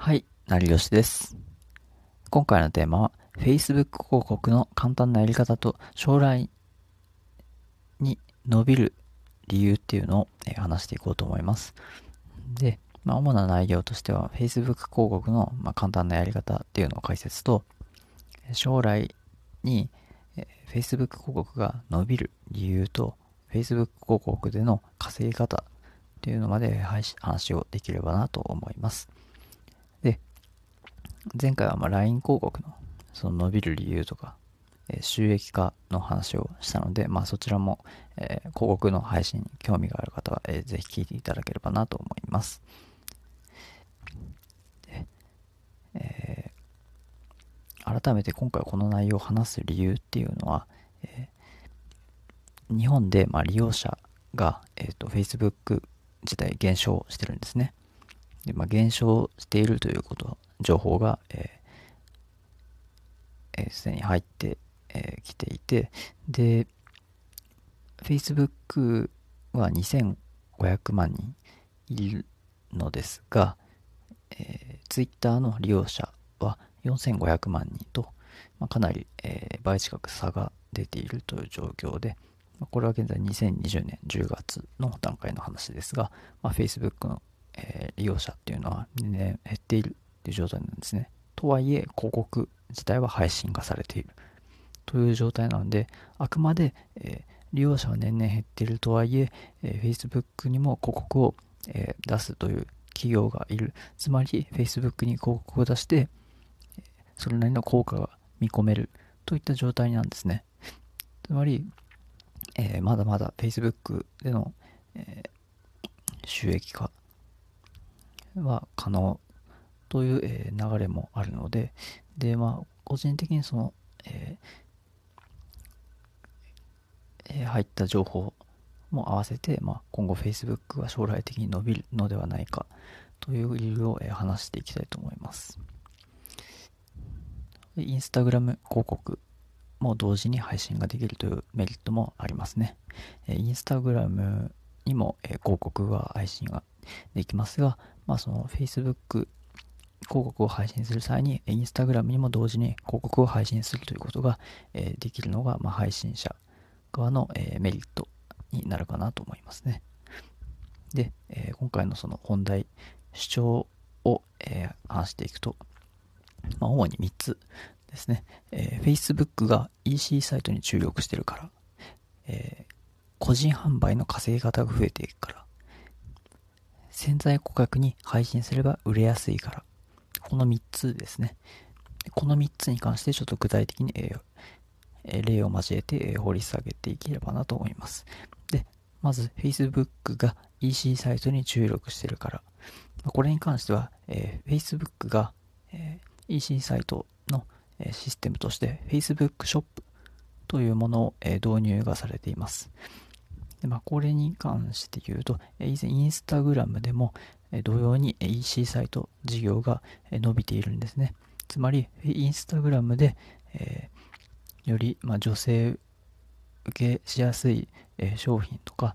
はい、成吉です。今回のテーマは、Facebook 広告の簡単なやり方と将来に伸びる理由っていうのを話していこうと思います。で、まあ、主な内容としては、Facebook 広告のま簡単なやり方っていうのを解説と、将来に Facebook 広告が伸びる理由と、Facebook 広告での稼ぎ方っていうのまで話をできればなと思います。前回はま LINE 広告のその伸びる理由とか、え収益化の話をしたので、まあ、そちらも、え、広告の配信に興味がある方は、えー、ぜひ聞いていただければなと思います。え、改めて今回この内容を話す理由っていうのは、え日本でま利用者が、えーと、Facebook 自体減少してるんですね。でまあ、減少しているということ情報が、えー、すでに入ってき、えー、ていて、で、Facebook は2500万人いるのですが、えー、Twitter の利用者は4500万人と、まあ、かなり、えー、倍近く差が出ているという状況で、まあ、これは現在2020年10月の段階の話ですが、まあ、Facebook の、えー、利用者っていうのは年々減っているていう状態なんですね。とはいえ、広告自体は配信化されているという状態なので、あくまで、え、利用者は年々減っているとはいええ、Facebook にも広告を、え、出すという企業がいる。つまり、Facebook に広告を出して、それなりの効果が見込めるといった状態なんですね。つまり、えー、まだまだ Facebook での、えー、収益化は可能という、えー、流れもあるので、で、まあ、個人的にその、えー、入った情報も合わせて、まあ、今後 Facebook は将来的に伸びるのではないかという理由を、えー、話していきたいと思います。インスタグラム広告も同時に配信ができるというメリットもありますね。インスタグラムにも、え広告は配信ができますが、まあ、その Facebook 広告を配信する際に、インスタグラムにも同時に広告を配信するということが、えできるのが、ま、配信者側の、えメリットになるかなと思いますね。で、え今回のその本題、主張を、え話していくと、まあ、主に3つですね。えー、Facebook が EC サイトに注力してるから、えー、個人販売の稼ぎ方が増えていくから、潜在顧客に配信すれば売れやすいから、この3つですね。この3つに関してちょっと具体的に、えー、例を交えて、えー、掘り下げていければなと思います。で、まず Facebook が EC サイトに注力してるから、これに関しては、えー、Facebook が、え、EC サイトの、え、システムとして Facebook ショップというものを、え、導入がされています。でまあ、これに関して言うと、以前インスタグラムでも、同様に EC サイト事業が伸びているんですね。つまり、インスタグラムで、えー、より、まあ、女性受けしやすい、えー、商品とか、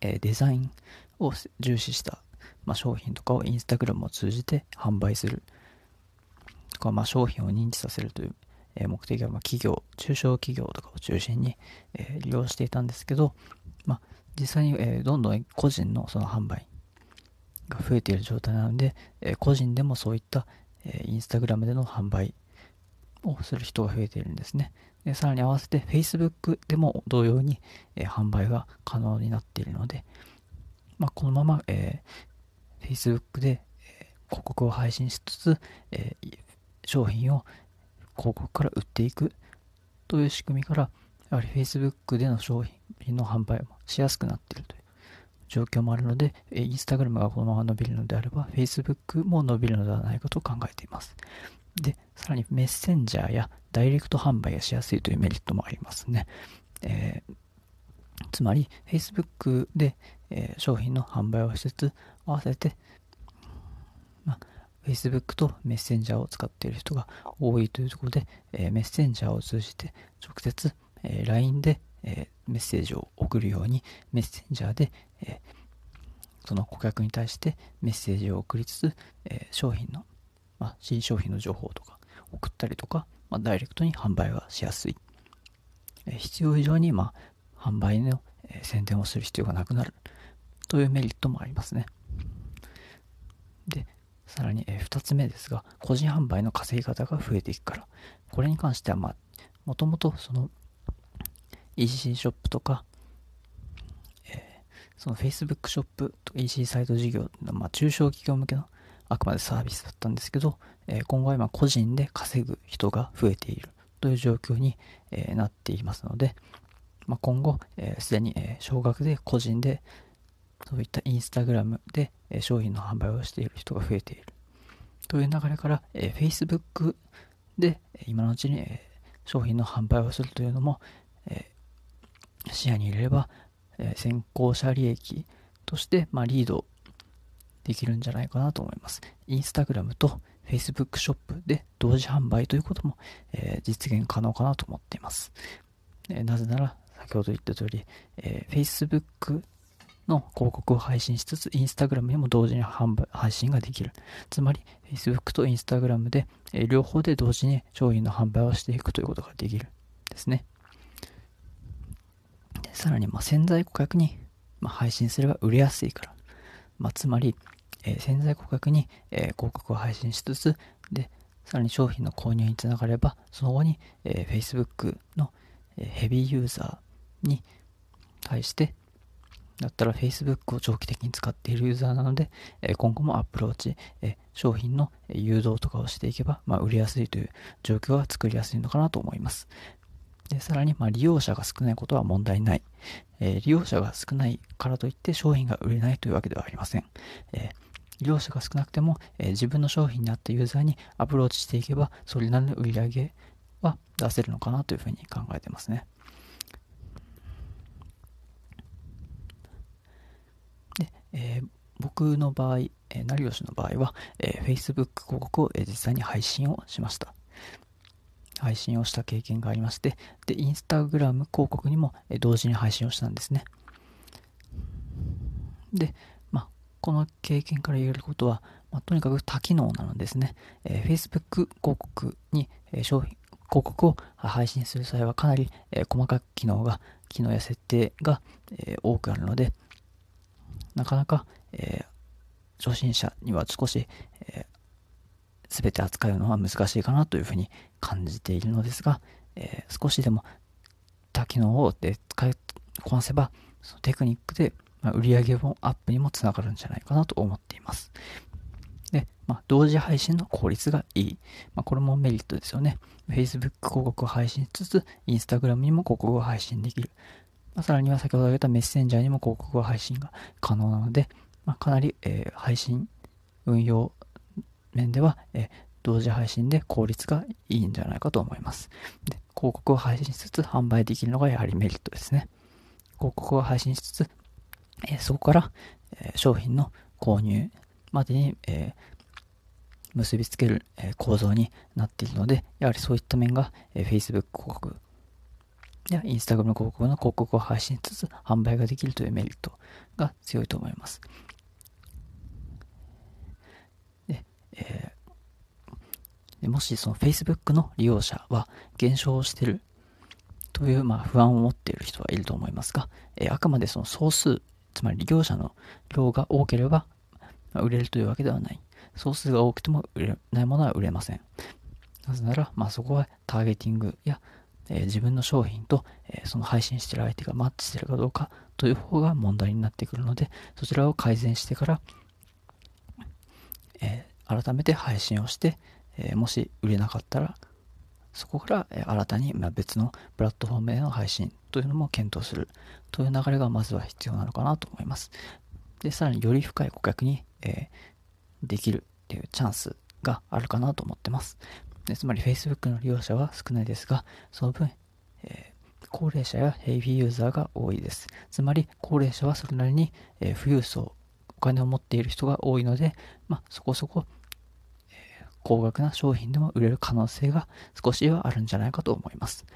えー、デザインを重視した、まあ、商品とかをインスタグラムを通じて販売するとか、まあ、商品を認知させるという、え目的は、ま企業、中小企業とかを中心に、え利用していたんですけど、まあ、実際に、えどんどん個人のその販売が増えている状態なので、え個人でもそういった、えインスタグラムでの販売をする人が増えているんですね。でさらに合わせて Facebook でも同様に、え販売が可能になっているので、まあ、このまま、えー、Facebook で、え広告を配信しつつ、え、商品を広告から売っていくという仕組みから、やはり Facebook での商品の販売もしやすくなっているという状況もあるので、インスタグラムがこのまま伸びるのであれば、Facebook も伸びるのではないかと考えています。で、さらにメッセンジャーやダイレクト販売がしやすいというメリットもありますね。えー、つまり、Facebook で、えー、商品の販売をしつつ、合わせて、ま、Facebook とメッセンジャーを使っている人が多いというところで、えー、メッセンジャーを通じて直接、え LINE でえー、メッセージを送るようにメッセンジャーで、えー、その顧客に対してメッセージを送りつつ、えー、商品の、まあ、新商品の情報とか送ったりとか、まあ、ダイレクトに販売がしやすい。え、必要以上に、まあ、販売の、え、宣伝をする必要がなくなるというメリットもありますね。で、さらに、え、2つ目ですが、個人販売の稼ぎ方が増えていくから、これに関しては、まあ、もともとその EC ショップとか、えー、その Facebook ショップとか EC サイト事業っていうの、まあ、中小企業向けのあくまでサービスだったんですけど、えー、今後は今個人で稼ぐ人が増えているという状況に、えー、なっていますので、まあ、今後すで、ー、に、えー、少額で個人でそういったインスタグラムで、えー、商品の販売をしている人が増えているという流れから、えー、Facebook で今のうちに、えー、商品の販売をするというのも、えー、視野に入れれば、えー、先行者利益として、まあ、リードできるんじゃないかなと思います。インスタグラムと Facebook ショップで同時販売ということも、えー、実現可能かなと思っています。えー、なぜなら、先ほど言った通り、えー、Facebook の広告を配信しつつ、Instagram にも同時に販売配信ができる。つまり、Facebook と Instagram で、え両方で同時に商品の販売をしていくということができる。ですね。さらに、ま潜在顧客に、ま配信すれば売れやすいから。まあ、つまり、えー、潜在顧客に、えー、広告を配信しつつ、で、さらに商品の購入につながれば、その後に、えー、Facebook の、えヘビーユーザーに対して、だったら Facebook を長期的に使っているユーザーなので、え今後もアプローチ、え商品の誘導とかをしていけば、まあ、売りやすいという状況が作りやすいのかなと思います。でさらに、まあ、利用者が少ないことは問題ない、えー、利用者が少ないからといって商品が売れないというわけではありません。えー利用者が少なくても、えー、自分の商品に合ったユーザーにアプローチしていけば、それなりの売り上げは出せるのかなというふうに考えてますね。で、えー、僕の場合、えー、成吉の場合は、えー、Facebook 広告を、えー、実際に配信をしました。配信をした経験がありまして、で、Instagram 広告にも、え、同時に配信をしたんですね。で、まあこの経験から言えることは、まあ、とにかく多機能なのですね。えー、Facebook 広告に、えー、商品、広告を配信する際はかなり、えー、細かく機能が、機能や設定が、えー、多くあるので、なかなか、えー、初心者には少し、全て扱うのは難しいかなというふうに感じているのですが、えー、少しでも多機能をで使いこなせば、そのテクニックでまあ、売上もアップにもつながるんじゃないかなと思っています。で、まあ、同時配信の効率がいい。まあ、これもメリットですよね。Facebook 広告を配信しつつ、Instagram にも広告を配信できる。まあ、さらには先ほど挙げたメッセンジャーにも広告を配信が可能なので、まあ、かなり、えー、配信運用面では、え、同時配信で効率がいいんじゃないかと思います。で広告を配信しつつ販売できるのがやはりメリットですね。広告を配信しつつえそこから、え商品の購入までに、え結びつける、え構造になっているので、やはりそういった面が、え Facebook 広告や Instagram 広告の広告を配信しつつ販売ができるというメリットが強いと思います。で、えー、もしその Facebook の利用者は減少してるという、まあ、不安を持っている人はいると思いますが、えー、あくまでその総数つまり利用者の量が多ければ、売れるというわけではない。総数が多くても売れないものは売れません。なぜなら、まあ、そこはターゲティングや、えー、自分の商品と、えー、その配信してる相手がマッチしてるかどうかという方が問題になってくるので、そちらを改善してから、えー、改めて配信をして、えもし売れなかったら、そこから新たに別のプラットフォームへの配信というのも検討するという流れがまずは必要なのかなと思います。で、さらにより深い顧客に、えー、できるっていうチャンスがあるかなと思ってます。でつまり Facebook の利用者は少ないですが、その分、えー、高齢者やヘイビーユーザーが多いです。つまり高齢者はそれなりに、えー、富裕層、お金を持っている人が多いので、まあ、そこそこ高額な商品でも売れる可能性が少しはあるんじゃないかと思います。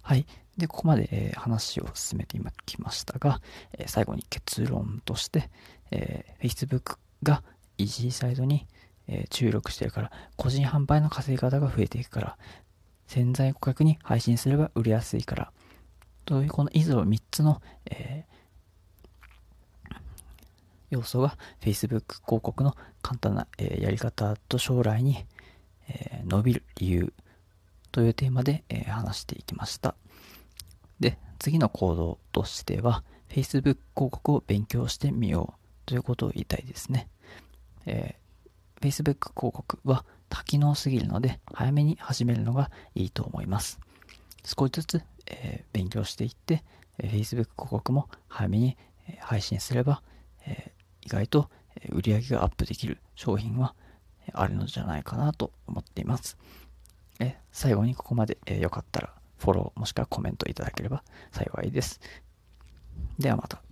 はい。で、ここまで、え、話を進めてきましたが、え、最後に結論として、えー、Facebook が EC サイトに、え注力してるから、個人販売の稼ぎ方が増えていくから、潜在顧客に配信すれば売れやすいから、というこの以上3つの、え要素が Facebook 広告の簡単な、えやり方と将来に、え伸びる理由というテーマで、え話していきました。で、次の行動としては、Facebook 広告を勉強してみようということを言いたいですね。えー、Facebook 広告は多機能すぎるので、早めに始めるのがいいと思います。少しずつ、えー、勉強していって、え Facebook 広告も早めに、え配信すれば、え外と売り上げがアップできる商品はあるのじゃないかなと思っています。え最後にここまで、えよかったらフォローもしくはコメントいただければ幸いです。ではまた。